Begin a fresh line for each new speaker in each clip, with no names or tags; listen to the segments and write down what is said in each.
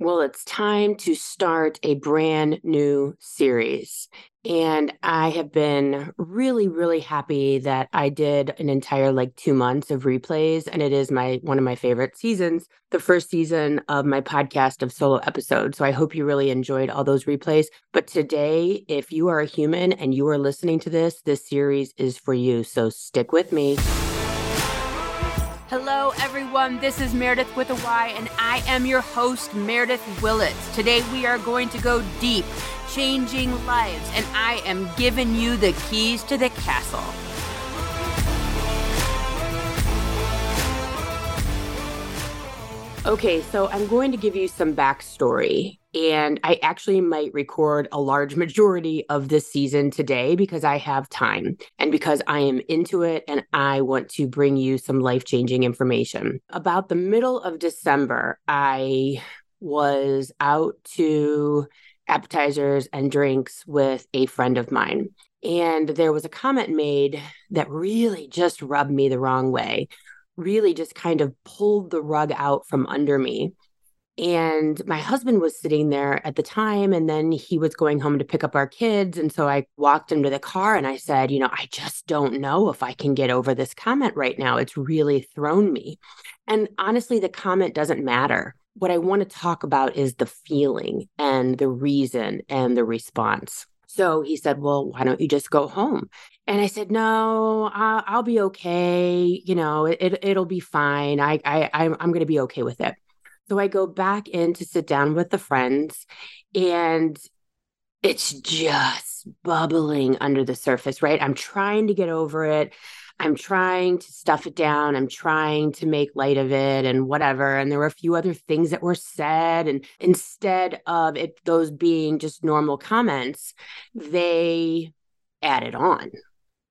Well, it's time to start a brand new series. And I have been really, really happy that I did an entire like two months of replays. And it is my one of my favorite seasons, the first season of my podcast of solo episodes. So I hope you really enjoyed all those replays. But today, if you are a human and you are listening to this, this series is for you. So stick with me. Hello, everyone. This is Meredith with a Y, and I am your host, Meredith Willett. Today, we are going to go deep, changing lives, and I am giving you the keys to the castle. Okay, so I'm going to give you some backstory. And I actually might record a large majority of this season today because I have time and because I am into it and I want to bring you some life changing information. About the middle of December, I was out to appetizers and drinks with a friend of mine. And there was a comment made that really just rubbed me the wrong way really just kind of pulled the rug out from under me. And my husband was sitting there at the time, and then he was going home to pick up our kids. And so I walked him to the car and I said, You know, I just don't know if I can get over this comment right now. It's really thrown me. And honestly, the comment doesn't matter. What I want to talk about is the feeling and the reason and the response. So he said, Well, why don't you just go home? And I said, No, I'll, I'll be okay. You know, it, it, will be fine. I, I, I'm, I'm going to be okay with it. So I go back in to sit down with the friends, and it's just bubbling under the surface, right? I'm trying to get over it. I'm trying to stuff it down. I'm trying to make light of it and whatever. And there were a few other things that were said. And instead of it, those being just normal comments, they added on.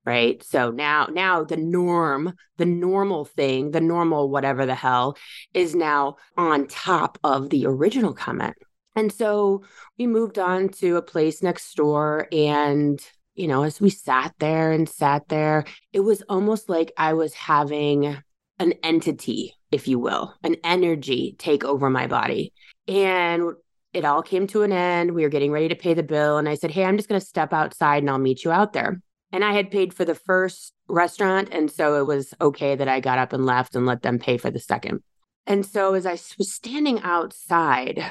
Right. So now, now the norm, the normal thing, the normal whatever the hell is now on top of the original comment. And so we moved on to a place next door and you know, as we sat there and sat there, it was almost like I was having an entity, if you will, an energy take over my body. And it all came to an end. We were getting ready to pay the bill. And I said, Hey, I'm just going to step outside and I'll meet you out there. And I had paid for the first restaurant. And so it was okay that I got up and left and let them pay for the second. And so as I was standing outside,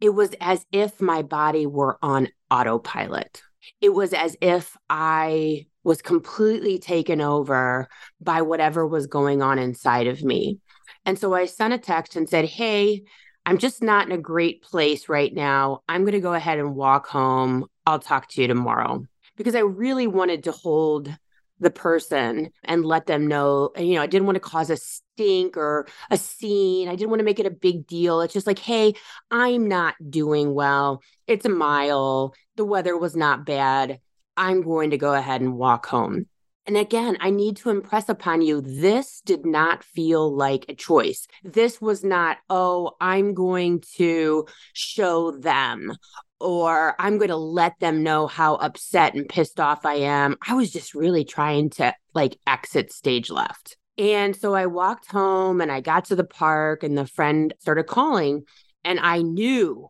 it was as if my body were on autopilot it was as if I was completely taken over by whatever was going on inside of me. And so I sent a text and said, Hey, I'm just not in a great place right now. I'm going to go ahead and walk home. I'll talk to you tomorrow. Because I really wanted to hold the person and let them know. You know, I didn't want to cause a stink or a scene. I didn't want to make it a big deal. It's just like, hey, I'm not doing well. It's a mile. The weather was not bad. I'm going to go ahead and walk home. And again, I need to impress upon you this did not feel like a choice. This was not, oh, I'm going to show them or I'm going to let them know how upset and pissed off I am. I was just really trying to like exit stage left. And so I walked home and I got to the park and the friend started calling and I knew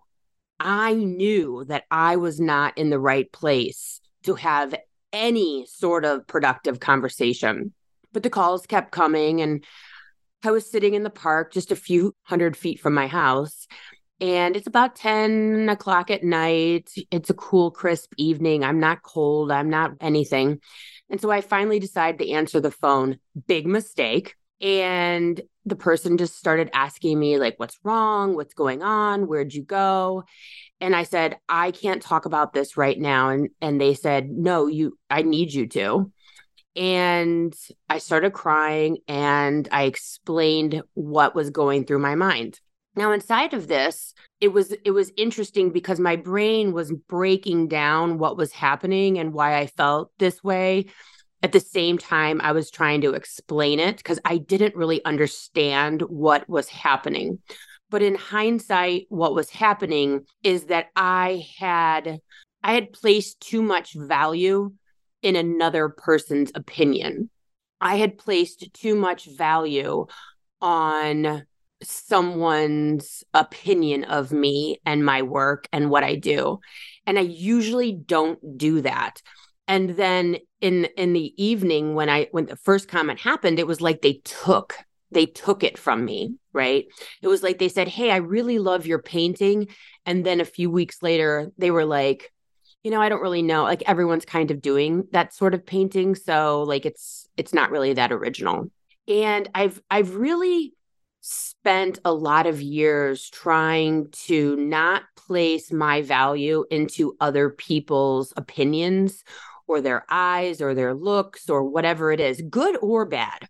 I knew that I was not in the right place to have any sort of productive conversation. But the calls kept coming and I was sitting in the park just a few hundred feet from my house and it's about 10 o'clock at night. It's a cool, crisp evening. I'm not cold. I'm not anything. And so I finally decide to answer the phone. Big mistake. And the person just started asking me, like, what's wrong? What's going on? Where'd you go? And I said, I can't talk about this right now. And and they said, No, you I need you to. And I started crying and I explained what was going through my mind. Now inside of this, it was it was interesting because my brain was breaking down what was happening and why I felt this way. At the same time, I was trying to explain it because I didn't really understand what was happening. But in hindsight, what was happening is that I had I had placed too much value in another person's opinion. I had placed too much value on someone's opinion of me and my work and what I do. And I usually don't do that. And then in in the evening when I when the first comment happened, it was like they took they took it from me, right? It was like they said, "Hey, I really love your painting." And then a few weeks later, they were like, "You know, I don't really know. Like everyone's kind of doing that sort of painting, so like it's it's not really that original." And I've I've really spent a lot of years trying to not place my value into other people's opinions or their eyes or their looks or whatever it is, good or bad.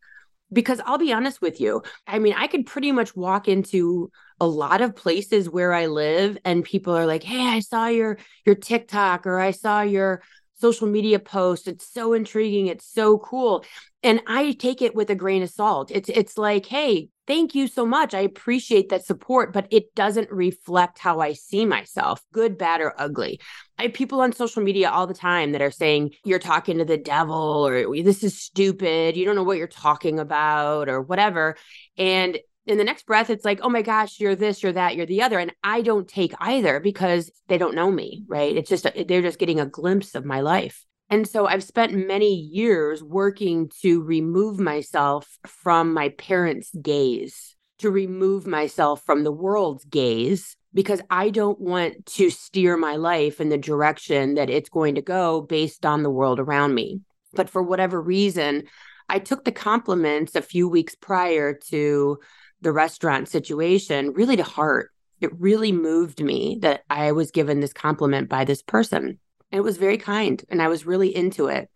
Because I'll be honest with you, I mean, I could pretty much walk into a lot of places where I live and people are like, "Hey, I saw your your TikTok or I saw your social media post. It's so intriguing. It's so cool. And I take it with a grain of salt. It's it's like, hey, thank you so much. I appreciate that support, but it doesn't reflect how I see myself, good, bad, or ugly. I have people on social media all the time that are saying, you're talking to the devil, or this is stupid. You don't know what you're talking about, or whatever. And in the next breath, it's like, oh my gosh, you're this, you're that, you're the other. And I don't take either because they don't know me, right? It's just, they're just getting a glimpse of my life. And so I've spent many years working to remove myself from my parents' gaze, to remove myself from the world's gaze, because I don't want to steer my life in the direction that it's going to go based on the world around me. But for whatever reason, I took the compliments a few weeks prior to the restaurant situation really to heart. It really moved me that I was given this compliment by this person. And it was very kind. And I was really into it,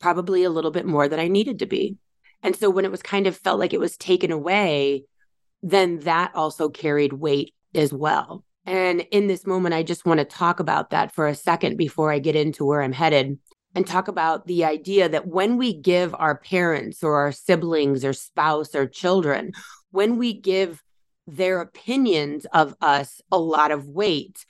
probably a little bit more than I needed to be. And so when it was kind of felt like it was taken away, then that also carried weight as well. And in this moment, I just want to talk about that for a second before I get into where I'm headed and talk about the idea that when we give our parents or our siblings or spouse or children when we give their opinions of us a lot of weight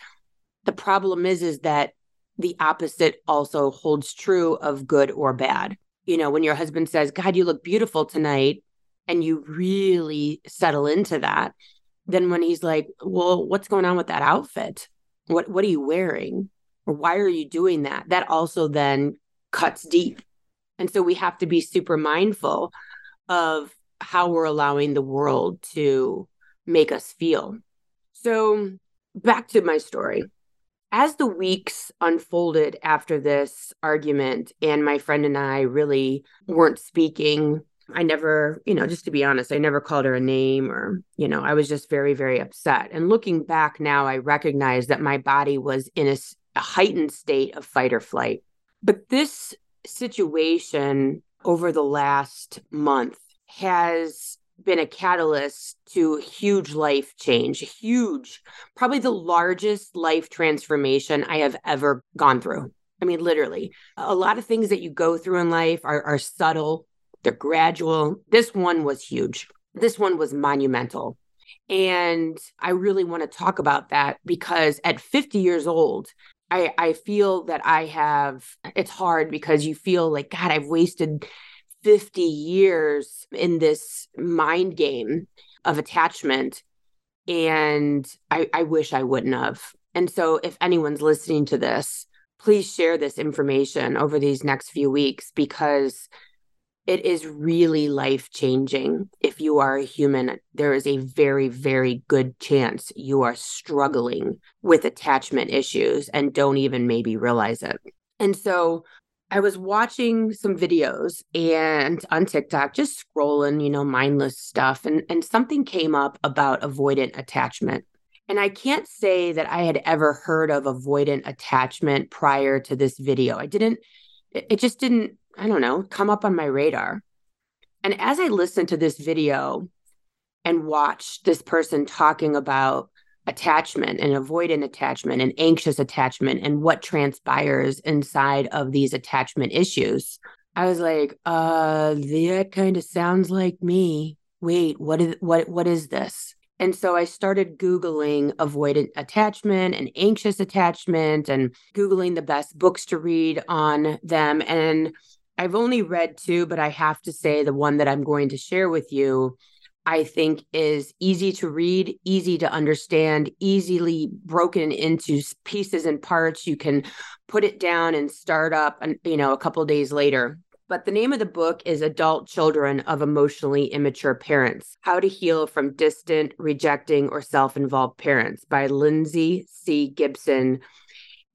the problem is is that the opposite also holds true of good or bad. You know when your husband says god you look beautiful tonight and you really settle into that then when he's like well what's going on with that outfit? What what are you wearing? Or why are you doing that? That also then cuts deep. And so we have to be super mindful of how we're allowing the world to make us feel. So, back to my story. As the weeks unfolded after this argument, and my friend and I really weren't speaking, I never, you know, just to be honest, I never called her a name or, you know, I was just very, very upset. And looking back now, I recognize that my body was in a, a heightened state of fight or flight. But this situation over the last month has been a catalyst to huge life change, huge, probably the largest life transformation I have ever gone through. I mean, literally, a lot of things that you go through in life are, are subtle, they're gradual. This one was huge. This one was monumental. And I really want to talk about that because at 50 years old, I, I feel that I have, it's hard because you feel like, God, I've wasted 50 years in this mind game of attachment. And I, I wish I wouldn't have. And so, if anyone's listening to this, please share this information over these next few weeks because it is really life changing. If you are a human, there is a very, very good chance you are struggling with attachment issues and don't even maybe realize it. And so I was watching some videos and on TikTok, just scrolling, you know, mindless stuff, and, and something came up about avoidant attachment. And I can't say that I had ever heard of avoidant attachment prior to this video. I didn't, it just didn't, I don't know, come up on my radar. And as I listened to this video and watched this person talking about attachment and avoidant attachment and anxious attachment and what transpires inside of these attachment issues. I was like uh that kind of sounds like me. Wait what is what what is this? And so i started googling avoidant attachment and anxious attachment and googling the best books to read on them. And i've only read two but i have to say the one that i'm going to share with you I think is easy to read, easy to understand, easily broken into pieces and parts. You can put it down and start up you know a couple days later. But the name of the book is Adult Children of Emotionally Immature Parents How to Heal from Distant, Rejecting, or Self Involved Parents by Lindsay C. Gibson.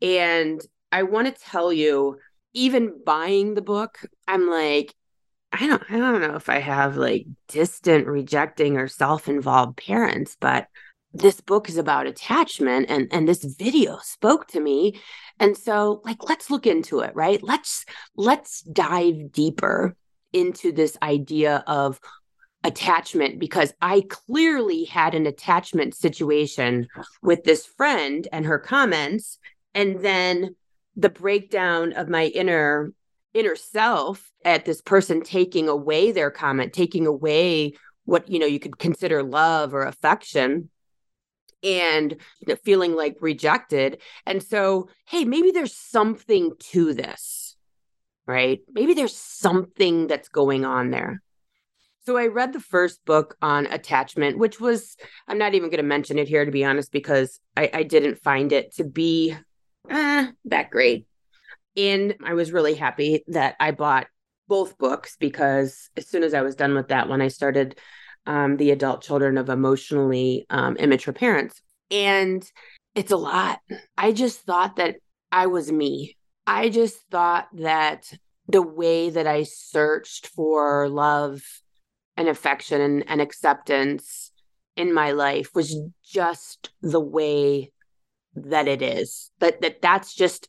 And I want to tell you, even buying the book, I'm like, I don't I don't know if I have like distant rejecting or self-involved parents, but this book is about attachment and and this video spoke to me. And so like let's look into it, right? Let's let's dive deeper into this idea of attachment because I clearly had an attachment situation with this friend and her comments and then the breakdown of my inner inner self at this person taking away their comment, taking away what you know you could consider love or affection and you know, feeling like rejected. And so, hey, maybe there's something to this, right? Maybe there's something that's going on there. So I read the first book on attachment, which was, I'm not even going to mention it here, to be honest, because I, I didn't find it to be eh, that great. And I was really happy that I bought both books because as soon as I was done with that one, I started um, The Adult Children of Emotionally um, Immature Parents. And it's a lot. I just thought that I was me. I just thought that the way that I searched for love and affection and, and acceptance in my life was just the way that it is that that that's just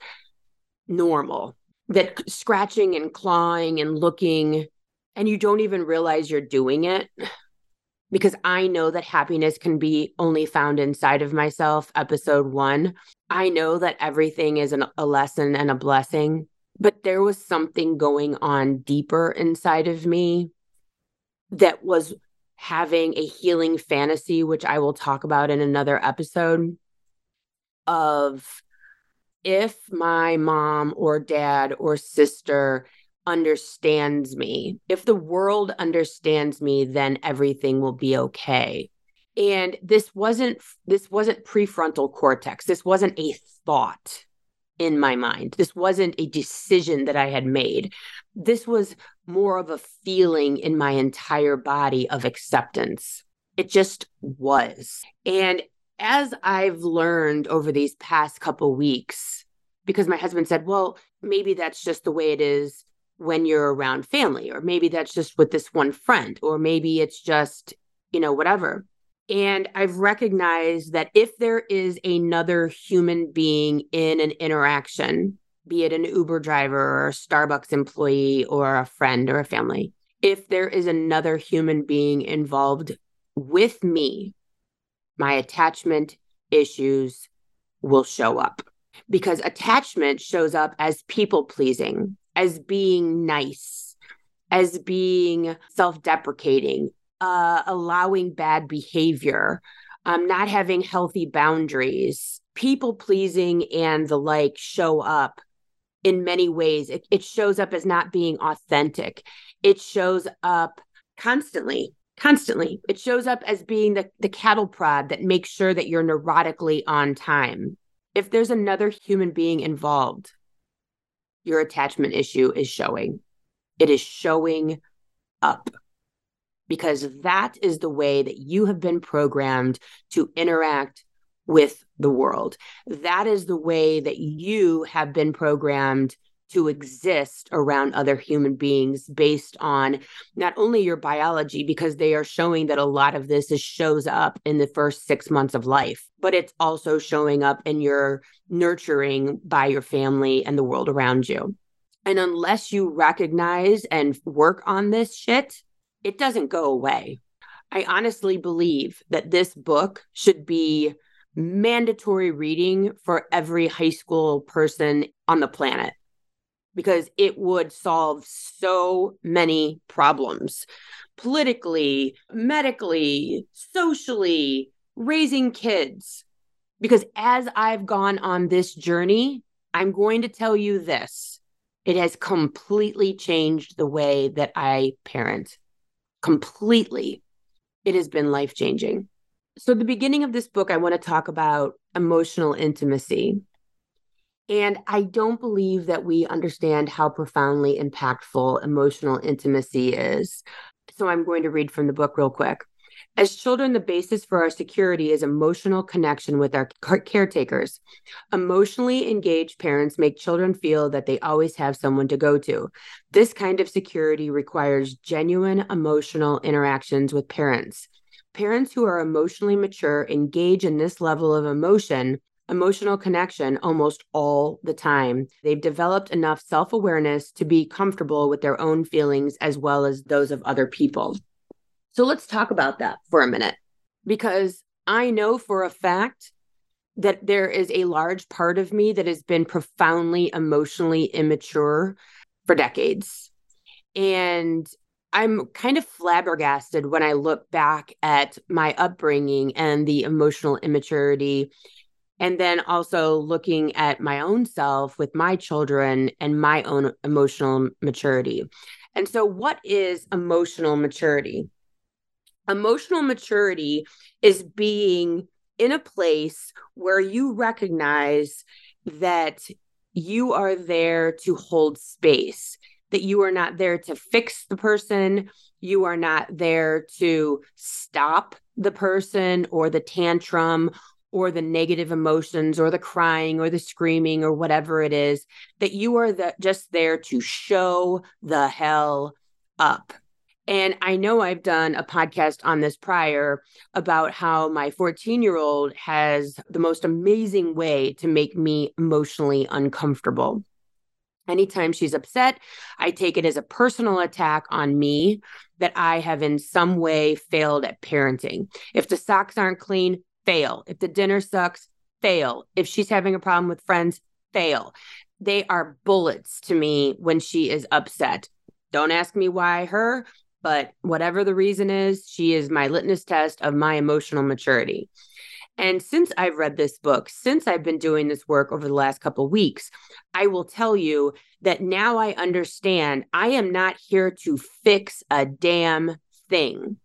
normal that scratching and clawing and looking and you don't even realize you're doing it because I know that happiness can be only found inside of myself. Episode one. I know that everything is an, a lesson and a blessing, but there was something going on deeper inside of me that was having a healing fantasy, which I will talk about in another episode of if my mom or dad or sister understands me, if the world understands me, then everything will be okay. And this wasn't this wasn't prefrontal cortex. This wasn't a thought in my mind. This wasn't a decision that I had made. This was more of a feeling in my entire body of acceptance. It just was. And as I've learned over these past couple weeks, because my husband said, well, maybe that's just the way it is when you're around family, or maybe that's just with this one friend, or maybe it's just, you know, whatever. And I've recognized that if there is another human being in an interaction, be it an Uber driver or a Starbucks employee or a friend or a family, if there is another human being involved with me my attachment issues will show up. Because attachment shows up as people pleasing, as being nice, as being self deprecating, uh, allowing bad behavior, um, not having healthy boundaries, people pleasing, and the like show up in many ways. It, it shows up as not being authentic, it shows up constantly constantly. It shows up as being the, the cattle prod that makes sure that you're neurotically on time. If there's another human being involved, your attachment issue is showing. It is showing up because that is the way that you have been programmed to interact with the world. That is the way that you have been programmed to exist around other human beings based on not only your biology because they are showing that a lot of this is shows up in the first 6 months of life but it's also showing up in your nurturing by your family and the world around you. And unless you recognize and work on this shit it doesn't go away. I honestly believe that this book should be mandatory reading for every high school person on the planet because it would solve so many problems politically, medically, socially, raising kids. Because as I've gone on this journey, I'm going to tell you this it has completely changed the way that I parent. Completely. it has been life changing. So, the beginning of this book, I want to talk about emotional intimacy. And I don't believe that we understand how profoundly impactful emotional intimacy is. So, I'm going to read from the book real quick. As children, the basis for our security is emotional connection with our caretakers. Emotionally engaged parents make children feel that they always have someone to go to. This kind of security requires genuine emotional interactions with parents. Parents who are emotionally mature engage in this level of emotion emotional connection almost all the time. They've developed enough self awareness to be comfortable with their own feelings as well as those of other people. So let's talk about that for a minute because I know for a fact that there is a large part of me that has been profoundly emotionally immature for decades. And I'm kind of flabbergasted when I look back at my upbringing and the emotional immaturity. And then also looking at my own self with my children and my own emotional maturity. And so, what is emotional maturity? Emotional maturity is being in a place where you recognize that you are there to hold space, that you are not there to fix the person, you are not there to stop the person or the tantrum or the negative emotions or the crying or the screaming or whatever it is that you are the, just there to show the hell up and I know I've done a podcast on this prior about how my 14 year old has the most amazing way to make me emotionally uncomfortable. Anytime she's upset, I take it as a personal attack on me that I have in some way failed at parenting. If the socks aren't clean, fail. If the dinner sucks, fail. If she's having a problem with friends, fail. They are bullets to me when she is upset. Don't ask me why her. But whatever the reason is, she is my litmus test of my emotional maturity. And since I've read this book, since I've been doing this work over the last couple weeks, I will tell you that now I understand I am not here to fix a damn thing.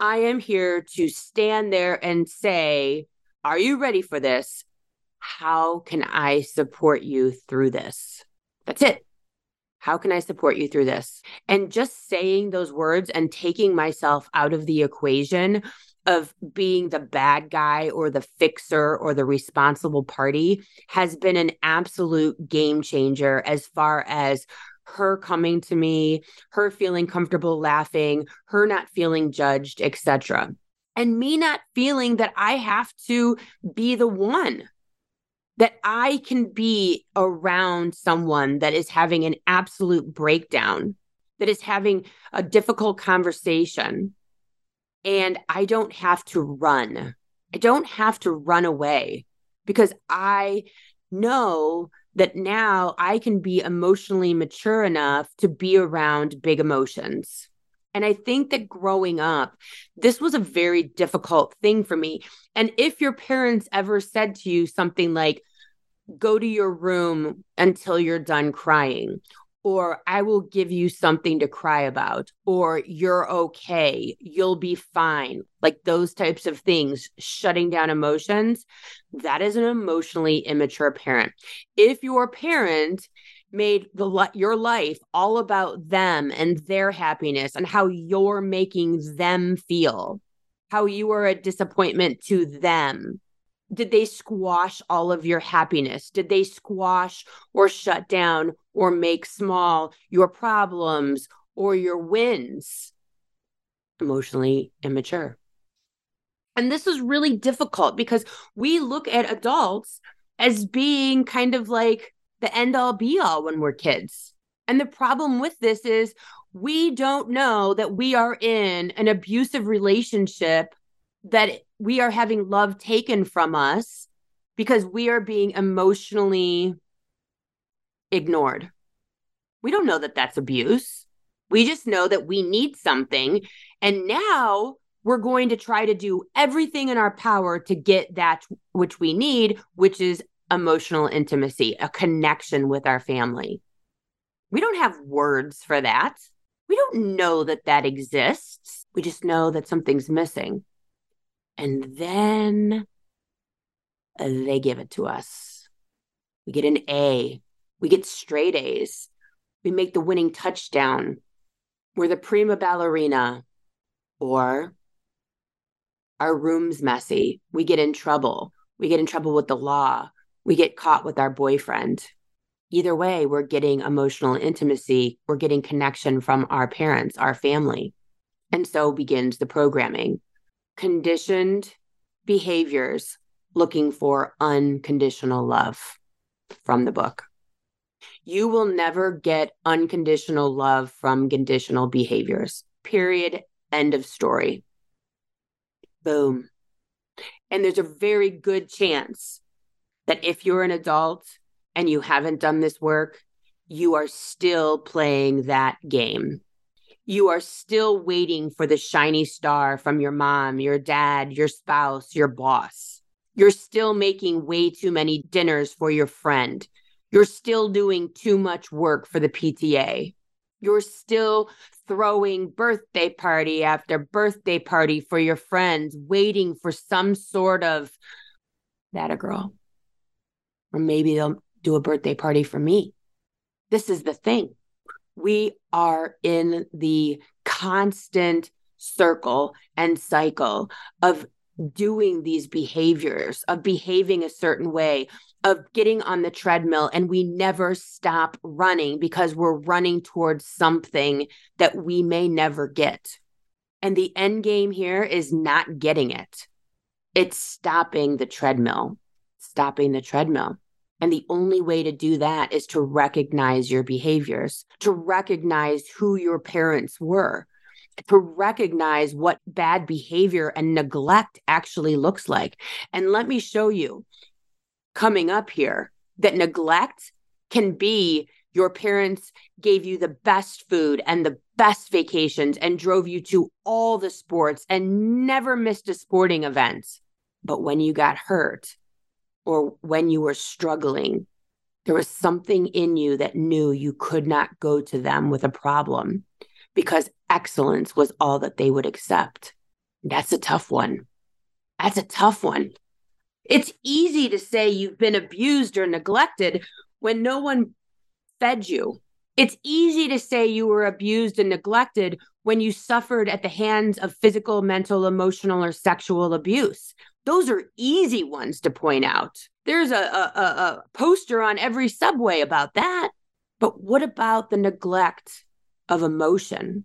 I am here to stand there and say, Are you ready for this? How can I support you through this? That's it. How can I support you through this? And just saying those words and taking myself out of the equation of being the bad guy or the fixer or the responsible party has been an absolute game changer as far as her coming to me, her feeling comfortable laughing, her not feeling judged, etc. And me not feeling that I have to be the one that I can be around someone that is having an absolute breakdown, that is having a difficult conversation, and I don't have to run. I don't have to run away because I know that now I can be emotionally mature enough to be around big emotions. And I think that growing up, this was a very difficult thing for me. And if your parents ever said to you something like, go to your room until you're done crying, or I will give you something to cry about, or you're okay, you'll be fine. Like those types of things, shutting down emotions, that is an emotionally immature parent. If your parent made the your life all about them and their happiness and how you're making them feel, how you are a disappointment to them, did they squash all of your happiness? Did they squash or shut down or make small your problems or your wins? Emotionally immature. And this is really difficult because we look at adults as being kind of like the end all be all when we're kids. And the problem with this is we don't know that we are in an abusive relationship that we are having love taken from us because we are being emotionally ignored. We don't know that that's abuse. We just know that we need something. And now we're going to try to do everything in our power to get that which we need, which is emotional intimacy, a connection with our family. We don't have words for that. We don't know that that exists. We just know that something's missing. And then they give it to us. We get an A. We get straight A's. We make the winning touchdown. We're the prima ballerina. Or our room's messy. We get in trouble. We get in trouble with the law. We get caught with our boyfriend. Either way, we're getting emotional intimacy. We're getting connection from our parents, our family. And so begins the programming. Conditioned behaviors looking for unconditional love from the book. You will never get unconditional love from conditional behaviors. Period. End of story. Boom. And there's a very good chance that if you're an adult and you haven't done this work, you are still playing that game. You are still waiting for the shiny star from your mom, your dad, your spouse, your boss. You're still making way too many dinners for your friend. You're still doing too much work for the PTA. You're still throwing birthday party after birthday party for your friends, waiting for some sort of that a girl. Or maybe they'll do a birthday party for me. This is the thing. We are in the constant circle and cycle of doing these behaviors, of behaving a certain way, of getting on the treadmill and we never stop running because we're running towards something that we may never get. And the end game here is not getting it. It's stopping the treadmill, stopping the treadmill. And the only way to do that is to recognize your behaviors, to recognize who your parents were, to recognize what bad behavior and neglect actually looks like. And let me show you coming up here that neglect can be your parents gave you the best food and the best vacations and drove you to all the sports and never missed a sporting event. But when you got hurt or when you were struggling, there was something in you that knew you could not go to them with a problem because excellence was all that they would accept. That's a tough one. That's a tough one. It's easy to say you've been abused or neglected when no one fed you. It's easy to say you were abused and neglected when you suffered at the hands of physical, mental, emotional, or sexual abuse. Those are easy ones to point out. There's a, a, a poster on every subway about that. But what about the neglect of emotion?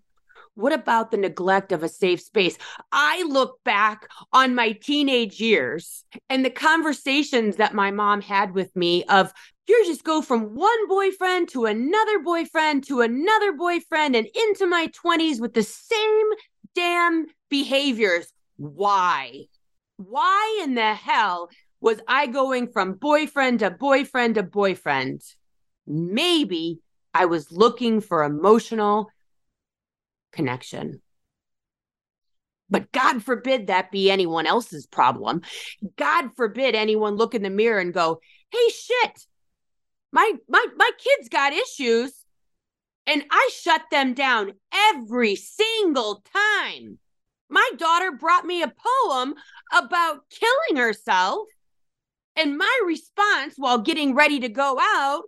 What about the neglect of a safe space? I look back on my teenage years and the conversations that my mom had with me of you just go from one boyfriend to another boyfriend to another boyfriend and into my 20s with the same damn behaviors. Why? Why in the hell was I going from boyfriend to boyfriend to boyfriend? Maybe I was looking for emotional connection. But God forbid that be anyone else's problem. God forbid anyone look in the mirror and go, "Hey shit. My my my kids got issues." And I shut them down every single time. My daughter brought me a poem about killing herself. And my response while getting ready to go out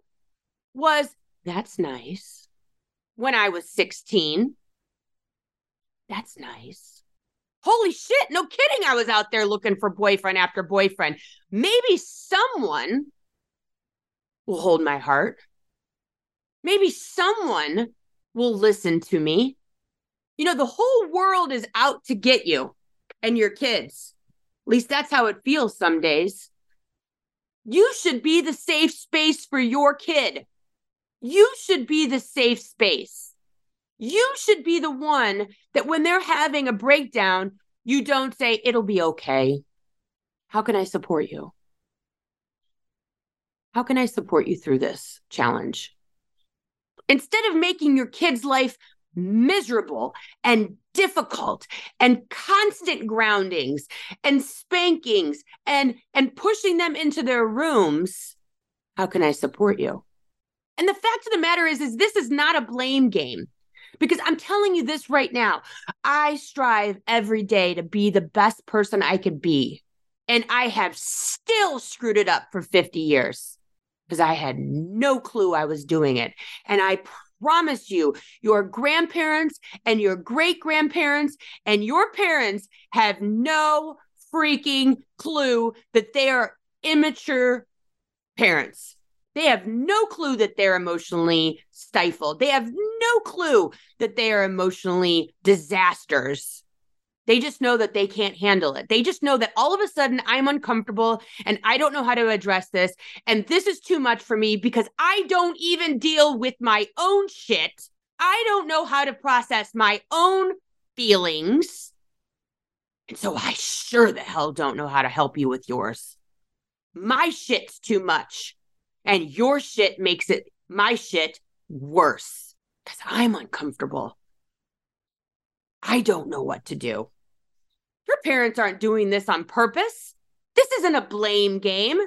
was, That's nice. When I was 16. That's nice. Holy shit, no kidding. I was out there looking for boyfriend after boyfriend. Maybe someone will hold my heart. Maybe someone will listen to me. You know, the whole world is out to get you and your kids. At least that's how it feels some days. You should be the safe space for your kid. You should be the safe space. You should be the one that when they're having a breakdown, you don't say, it'll be okay. How can I support you? How can I support you through this challenge? Instead of making your kid's life miserable and difficult and constant groundings and spankings and and pushing them into their rooms how can i support you and the fact of the matter is is this is not a blame game Because I'm telling you this right now. I strive every day to be the best person I could be. And I have still screwed it up for 50 years because I had no clue I was doing it. And I promise you, your grandparents and your great grandparents and your parents have no freaking clue that they are immature parents. They have no clue that they're emotionally stifled. They have clue that they are emotionally disasters. They just know that they can't handle it. They just know that all of a sudden I'm uncomfortable and I don't know how to address this. And this is too much for me because I don't even deal with my own shit. I don't know how to process my own feelings. And so I sure the hell don't know how to help you with yours. My shit's too much. And your shit makes it my shit worse because I'm uncomfortable. I don't know what to do. Your parents aren't doing this on purpose. This isn't a blame game.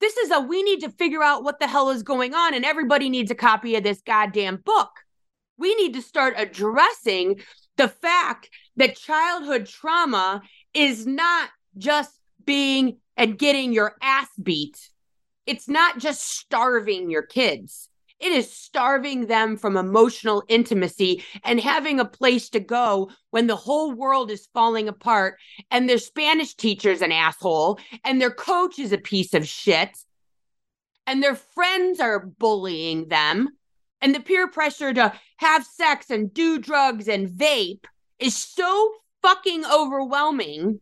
This is a we need to figure out what the hell is going on, and everybody needs a copy of this goddamn book. We need to start addressing the fact that childhood trauma is not just being and getting your ass beat. It's not just starving your kids. It is starving them from emotional intimacy and having a place to go when the whole world is falling apart and their Spanish teacher's an asshole and their coach is a piece of shit and their friends are bullying them. And the peer pressure to have sex and do drugs and vape is so fucking overwhelming,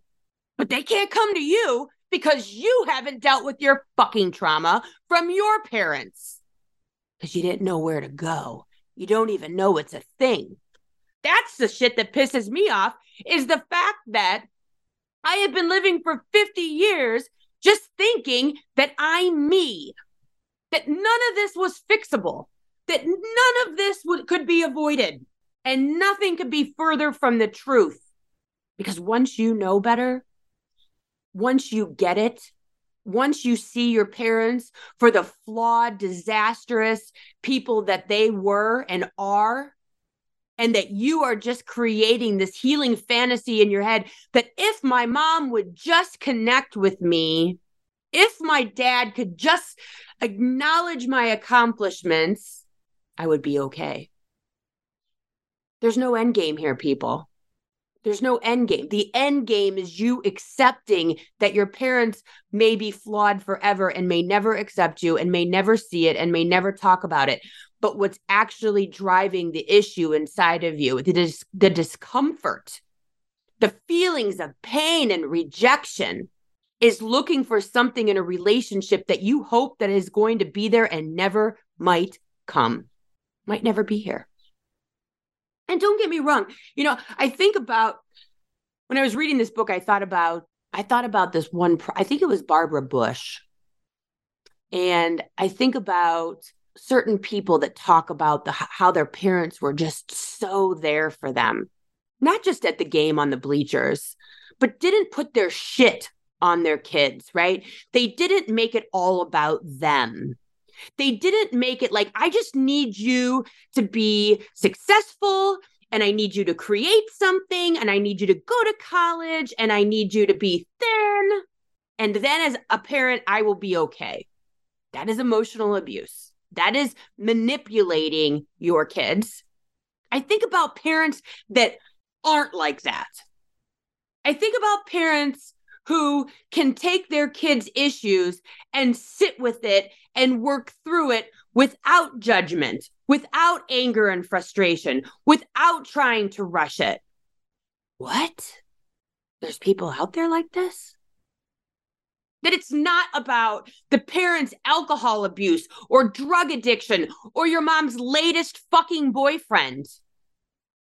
but they can't come to you because you haven't dealt with your fucking trauma from your parents because you didn't know where to go. You don't even know it's a thing. That's the shit that pisses me off is the fact that I have been living for 50 years just thinking that I'm me, that none of this was fixable, that none of this would, could be avoided, and nothing could be further from the truth. Because once you know better, once you get it, once you see your parents for the flawed, disastrous people that they were and are, and that you are just creating this healing fantasy in your head that if my mom would just connect with me, if my dad could just acknowledge my accomplishments, I would be okay. There's no end game here, people. There's no end game. The end game is you accepting that your parents may be flawed forever and may never accept you and may never see it and may never talk about it. But what's actually driving the issue inside of you, the, dis- the discomfort, the feelings of pain and rejection is looking for something in a relationship that you hope that is going to be there and never might come, might never be here. And don't get me wrong, you know, I think about when I was reading this book, I thought about I thought about this one I think it was Barbara Bush. And I think about certain people that talk about the how their parents were just so there for them. Not just at the game on the bleachers, but didn't put their shit on their kids, right? They didn't make it all about them. They didn't make it like, I just need you to be successful and I need you to create something and I need you to go to college and I need you to be thin. And then as a parent, I will be okay. That is emotional abuse. That is manipulating your kids. I think about parents that aren't like that. I think about parents who can take their kids' issues and sit with it and work through it without judgment, without anger and frustration, without trying to rush it. What? There's people out there like this? That it's not about the parents' alcohol abuse or drug addiction or your mom's latest fucking boyfriend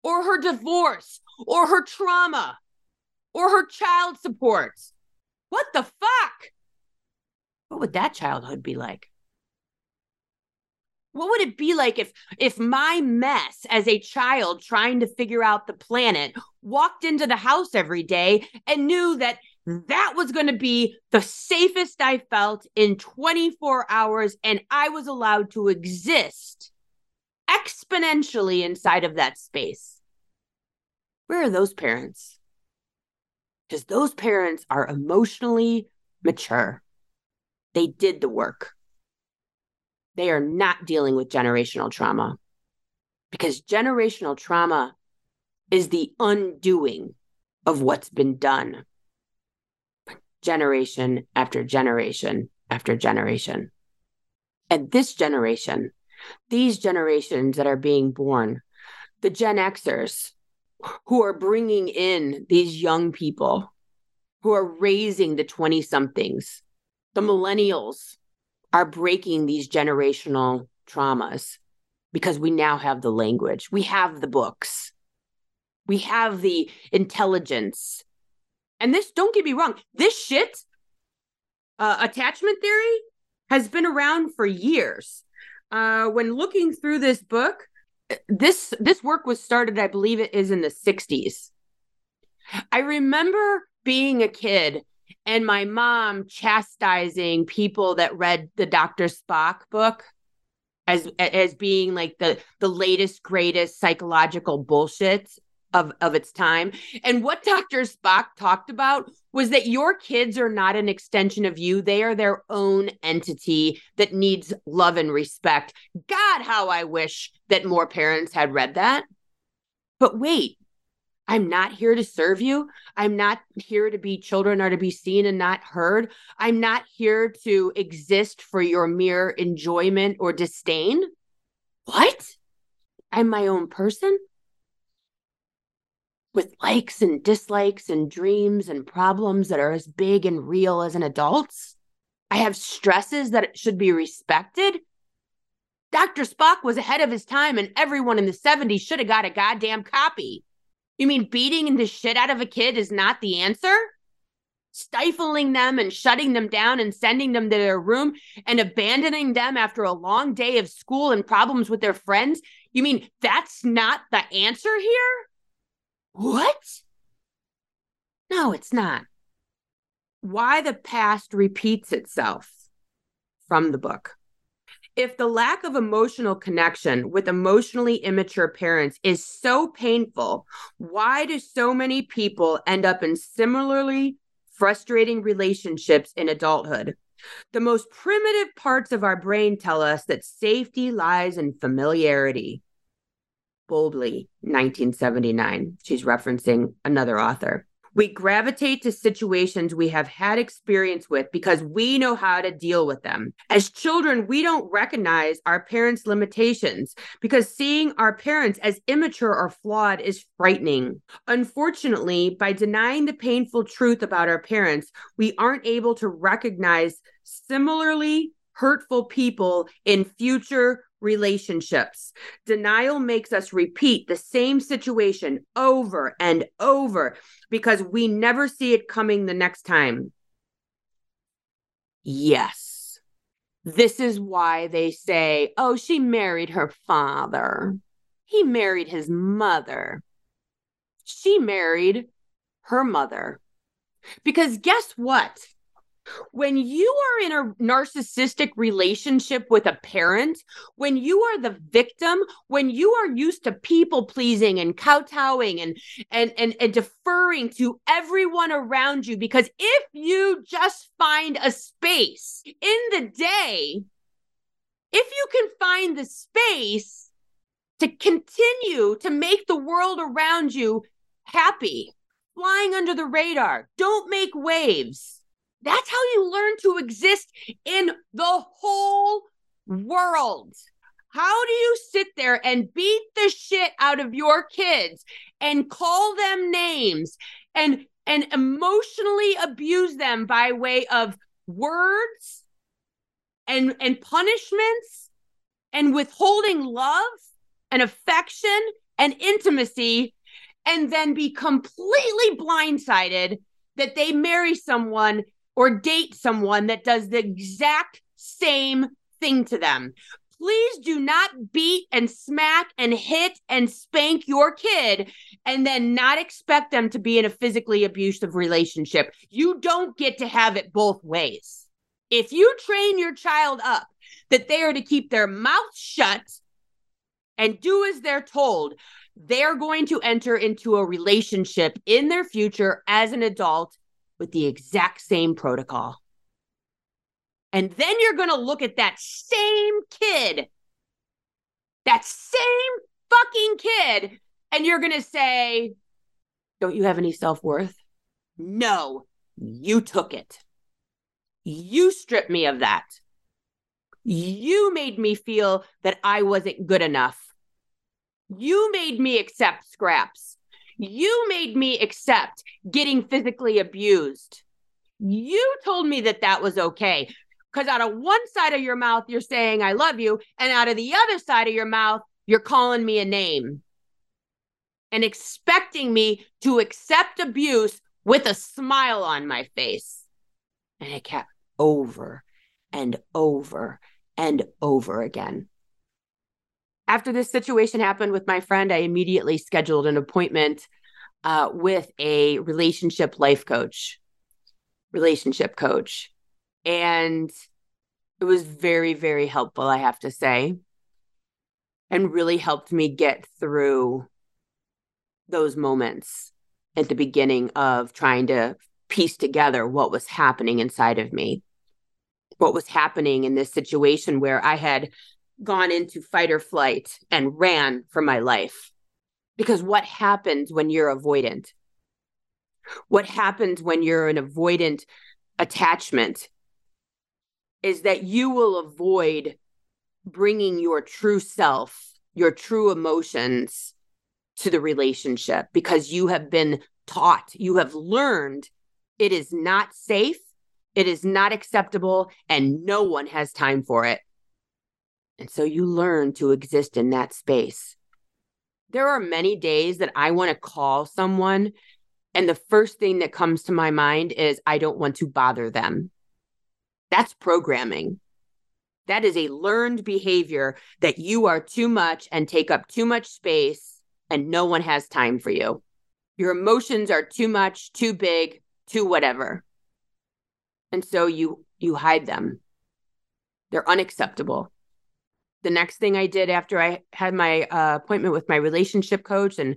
or her divorce or her trauma or her child support. What the fuck? What would that childhood be like? What would it be like if if my mess as a child trying to figure out the planet walked into the house every day and knew that that was going to be the safest I felt in 24 hours and I was allowed to exist exponentially inside of that space. Where are those parents? Because those parents are emotionally mature. They did the work. They are not dealing with generational trauma because generational trauma is the undoing of what's been done generation after generation after generation. And this generation, these generations that are being born, the Gen Xers who are bringing in these young people, who are raising the 20 somethings, the millennials are breaking these generational traumas because we now have the language, we have the books, we have the intelligence. And this, don't get me wrong, this shit, uh, attachment theory, has been around for years. Uh, when looking through this book, this this work was started, I believe it is in the 60s. I remember being a kid and my mom chastising people that read the Dr. Spock book as as being like the the latest greatest psychological bullshit of of its time. And what dr spock talked about was that your kids are not an extension of you. They are their own entity that needs love and respect. God how i wish that more parents had read that. But wait I'm not here to serve you. I'm not here to be children or to be seen and not heard. I'm not here to exist for your mere enjoyment or disdain. What? I'm my own person with likes and dislikes and dreams and problems that are as big and real as an adult's. I have stresses that should be respected. Dr. Spock was ahead of his time, and everyone in the 70s should have got a goddamn copy. You mean beating the shit out of a kid is not the answer? Stifling them and shutting them down and sending them to their room and abandoning them after a long day of school and problems with their friends? You mean that's not the answer here? What? No, it's not. Why the past repeats itself from the book if the lack of emotional connection with emotionally immature parents is so painful, why do so many people end up in similarly frustrating relationships in adulthood? The most primitive parts of our brain tell us that safety lies in familiarity. Bowlby, 1979. She's referencing another author. We gravitate to situations we have had experience with because we know how to deal with them. As children, we don't recognize our parents' limitations because seeing our parents as immature or flawed is frightening. Unfortunately, by denying the painful truth about our parents, we aren't able to recognize similarly hurtful people in future relationships. Denial makes us repeat the same situation over and over because we never see it coming the next time. Yes. This is why they say, oh, she married her father. He married his mother. She married her mother. Because guess what? When you are in a narcissistic relationship with a parent, when you are the victim, when you are used to people pleasing and kowtowing and, and and and deferring to everyone around you, because if you just find a space in the day, if you can find the space to continue to make the world around you happy, flying under the radar, don't make waves that's how you learn to exist in the whole world. How do you sit there and beat the shit out of your kids and call them names and and emotionally abuse them by way of words and and punishments and withholding love and affection and intimacy and then be completely blindsided that they marry someone or date someone that does the exact same thing to them. Please do not beat and smack and hit and spank your kid and then not expect them to be in a physically abusive relationship. You don't get to have it both ways. If you train your child up that they are to keep their mouth shut and do as they're told, they're going to enter into a relationship in their future as an adult with the exact same protocol. And then you're going to look at that same kid, that same fucking kid, and you're going to say, Don't you have any self worth? No, you took it. You stripped me of that. You made me feel that I wasn't good enough. You made me accept scraps. You made me accept getting physically abused. You told me that that was okay. Because out of one side of your mouth, you're saying, I love you. And out of the other side of your mouth, you're calling me a name and expecting me to accept abuse with a smile on my face. And it kept over and over and over again. After this situation happened with my friend, I immediately scheduled an appointment uh, with a relationship life coach, relationship coach. And it was very, very helpful, I have to say, and really helped me get through those moments at the beginning of trying to piece together what was happening inside of me, what was happening in this situation where I had gone into fight or flight and ran for my life. Because what happens when you're avoidant? What happens when you're an avoidant attachment is that you will avoid bringing your true self, your true emotions to the relationship because you have been taught, you have learned it is not safe, it is not acceptable, and no one has time for it. And so you learn to exist in that space. There are many days that I want to call someone, and the first thing that comes to my mind is I don't want to bother them. That's programming. That is a learned behavior that you are too much and take up too much space, and no one has time for you. Your emotions are too much, too big, too whatever. And so you you hide them. They're unacceptable the next thing I did after I had my uh, appointment with my relationship coach and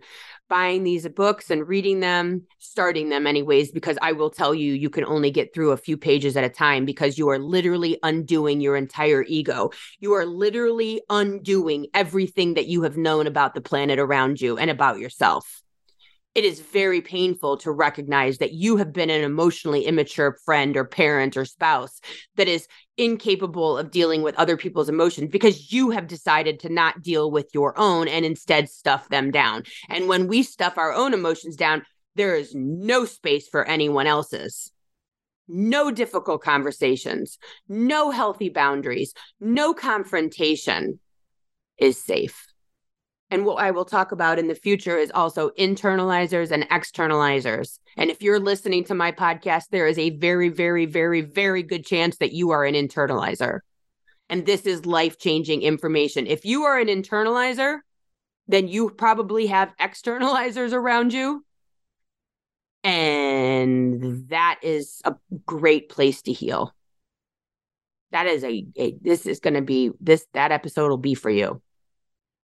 buying these books and reading them, starting them anyways, because I will tell you, you can only get through a few pages at a time because you are literally undoing your entire ego. You are literally undoing everything that you have known about the planet around you and about yourself it is very painful to recognize that you have been an emotionally immature friend or parent or spouse that is incapable of dealing with other people's emotions because you have decided to not deal with your own and instead stuff them down. And when we stuff our own emotions down, there is no space for anyone else's. No difficult conversations, no healthy boundaries, no confrontation is safe. And what I will talk about in the future is also internalizers and externalizers. And if you're listening to my podcast, there is a very, very, very, very good chance that you are an internalizer. And this is life changing information. If you are an internalizer, then you probably have externalizers around you. And that is a great place to heal. That is a, a this is going to be this, that episode will be for you.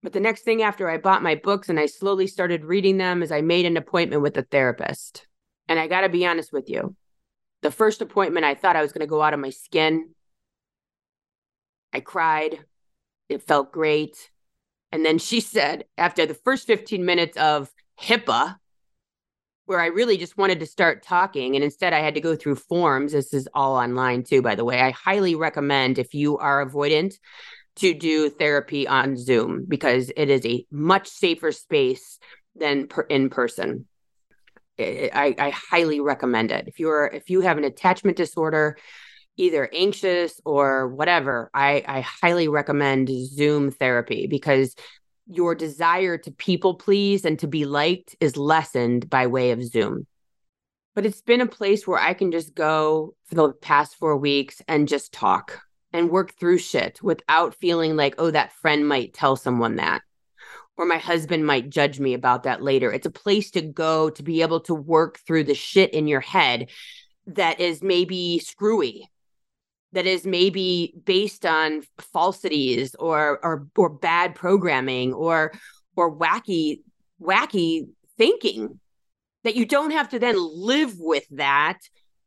But the next thing after I bought my books and I slowly started reading them is I made an appointment with a therapist. And I got to be honest with you. The first appointment, I thought I was going to go out of my skin. I cried. It felt great. And then she said, after the first 15 minutes of HIPAA, where I really just wanted to start talking, and instead I had to go through forms. This is all online too, by the way. I highly recommend if you are avoidant to do therapy on Zoom because it is a much safer space than per- in person. I, I highly recommend it. If you're if you have an attachment disorder, either anxious or whatever, I, I highly recommend Zoom therapy because your desire to people please and to be liked is lessened by way of Zoom. But it's been a place where I can just go for the past four weeks and just talk and work through shit without feeling like, oh, that friend might tell someone that, or my husband might judge me about that later. It's a place to go to be able to work through the shit in your head that is maybe screwy, that is maybe based on falsities or or or bad programming or or wacky wacky thinking that you don't have to then live with that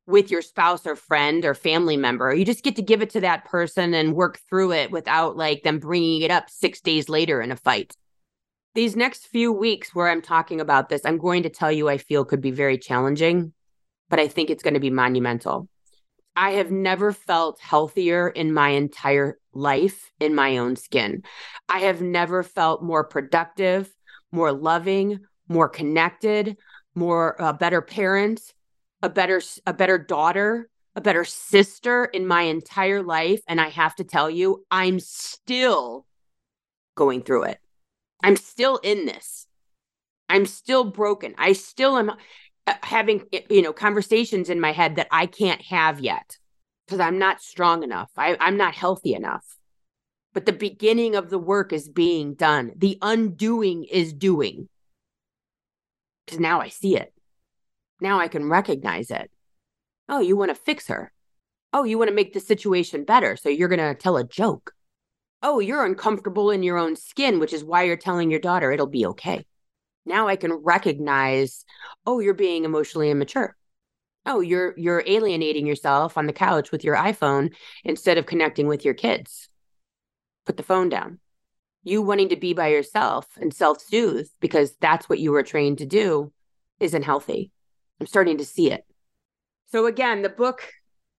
with your spouse or friend or family member. You just get to give it to that person and work through it without like them bringing it up 6 days later in a fight. These next few weeks where I'm talking about this, I'm going to tell you I feel could be very challenging, but I think it's going to be monumental. I have never felt healthier in my entire life in my own skin. I have never felt more productive, more loving, more connected, more a uh, better parent, a better a better daughter, a better sister in my entire life and I have to tell you I'm still going through it. I'm still in this. I'm still broken. I still am uh, having you know conversations in my head that I can't have yet because I'm not strong enough. I, I'm not healthy enough. But the beginning of the work is being done. The undoing is doing. Because now I see it. Now I can recognize it. Oh, you want to fix her. Oh, you want to make the situation better. So you're going to tell a joke. Oh, you're uncomfortable in your own skin, which is why you're telling your daughter it'll be okay. Now I can recognize, oh, you're being emotionally immature. Oh, you're you're alienating yourself on the couch with your iPhone instead of connecting with your kids. Put the phone down. You wanting to be by yourself and self-soothe because that's what you were trained to do isn't healthy. I'm starting to see it. So again, the book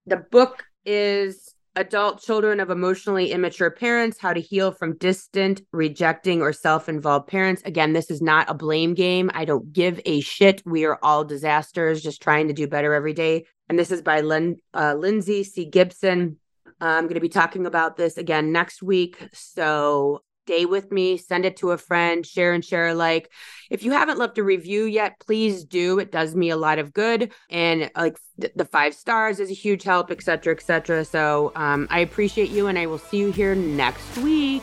the book is Adult Children of Emotionally Immature Parents How to Heal from Distant, Rejecting, or Self Involved Parents. Again, this is not a blame game. I don't give a shit. We are all disasters, just trying to do better every day. And this is by Lin- uh, Lindsay C. Gibson. I'm going to be talking about this again next week. So stay with me, send it to a friend, share and share alike. If you haven't left a review yet, please do. It does me a lot of good. And like th- the five stars is a huge help, etc., etc. So um, I appreciate you and I will see you here next week.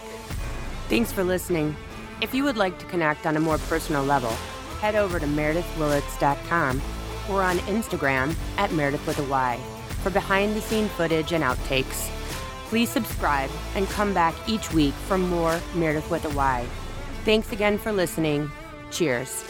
Thanks for listening. If you would like to connect on a more personal level, head over to meredithwillits.com or on Instagram at Meredith with a Y for behind the scene footage and outtakes. Please subscribe and come back each week for more Meredith with a Y. Thanks again for listening. Cheers.